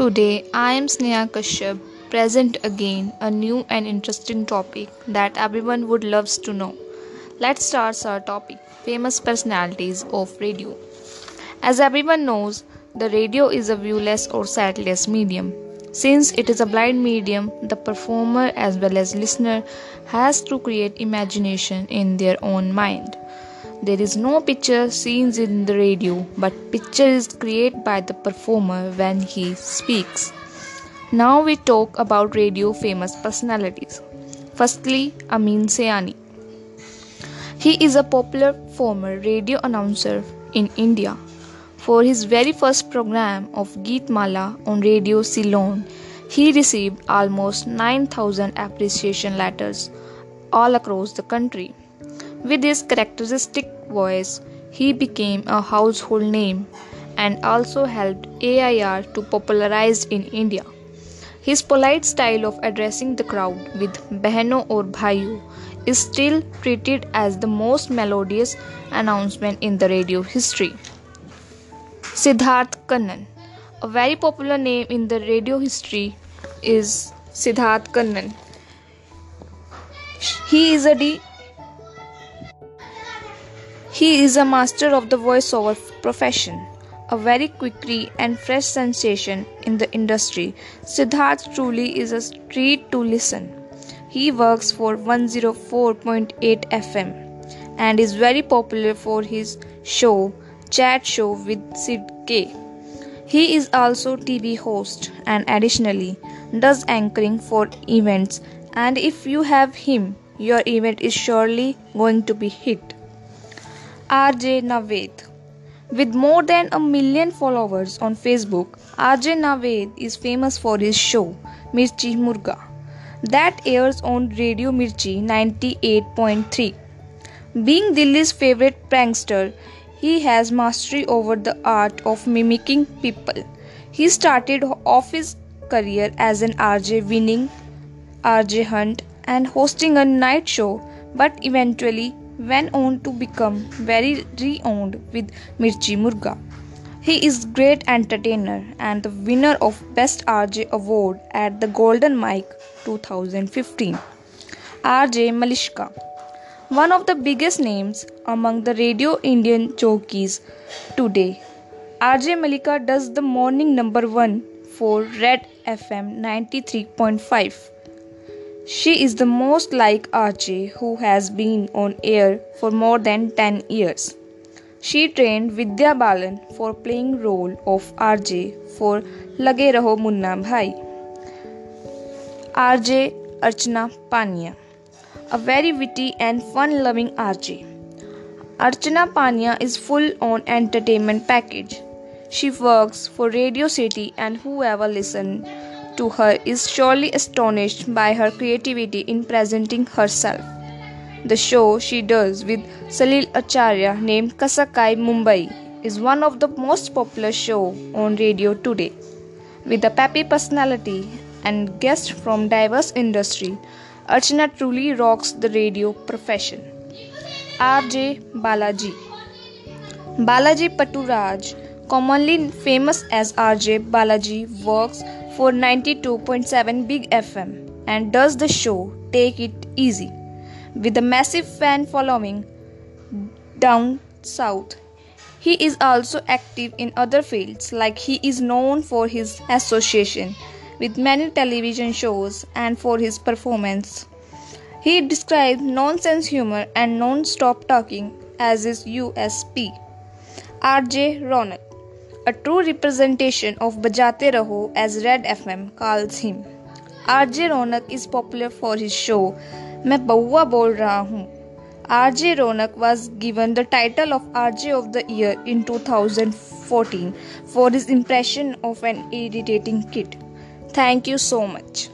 Today I am Sneha Kashyap, present again a new and interesting topic that everyone would loves to know. Let's start our topic famous personalities of radio. As everyone knows, the radio is a viewless or sightless medium. Since it is a blind medium, the performer as well as listener has to create imagination in their own mind. There is no picture seen in the radio, but picture is created by the performer when he speaks. Now we talk about radio famous personalities. Firstly, Amin Sayani. He is a popular former radio announcer in India. For his very first program of Geet Mala on Radio Ceylon, he received almost 9000 appreciation letters all across the country. With his characteristic voice, he became a household name and also helped AIR to popularize in India. His polite style of addressing the crowd with Behno or Bhaiyo is still treated as the most melodious announcement in the radio history. Siddharth Kannan A very popular name in the radio history is Siddharth Kannan. He is a de- he is a master of the voiceover profession, a very quickie and fresh sensation in the industry. Siddharth truly is a treat to listen. He works for 104.8 FM and is very popular for his show Chat Show with Sid K. He is also TV host and additionally does anchoring for events and if you have him your event is surely going to be hit. RJ Naved. With more than a million followers on Facebook, RJ Naved is famous for his show Mirchi Murga that airs on Radio Mirchi 98.3. Being Delhi's favorite prankster, he has mastery over the art of mimicking people. He started off his career as an RJ winning RJ Hunt and hosting a night show but eventually went on to become very renowned with Mirchi Murga. He is great entertainer and the winner of Best RJ Award at the Golden Mic 2015. RJ Malishka one of the biggest names among the Radio Indian jockeys today. RJ Malishka does the morning number 1 for Red FM 93.5. She is the most like RJ who has been on air for more than 10 years. She trained Vidya Balan for playing role of RJ for Lage Raho Munna Bhai. RJ Archana Pania, a very witty and fun-loving RJ. Archana Pania is full on entertainment package. She works for Radio City and whoever listens to her is surely astonished by her creativity in presenting herself. The show she does with Salil Acharya named Kasakai Mumbai is one of the most popular show on radio today. With a peppy personality and guests from diverse industry, Archana truly rocks the radio profession. RJ Balaji Balaji Paturaj, commonly famous as RJ Balaji, works for 92.7 Big FM and does the show Take It Easy with a massive fan following down south. He is also active in other fields like he is known for his association with many television shows and for his performance. He describes nonsense humor and non-stop talking as his USP. RJ Ronak a true representation of Bajate Raho as Red FM calls him. RJ Ronak is popular for his show मैं बउआ बोल रहा हूँ RJ Ronak was given the title of RJ of the Year in 2014 for his impression of an irritating kid. Thank you so much.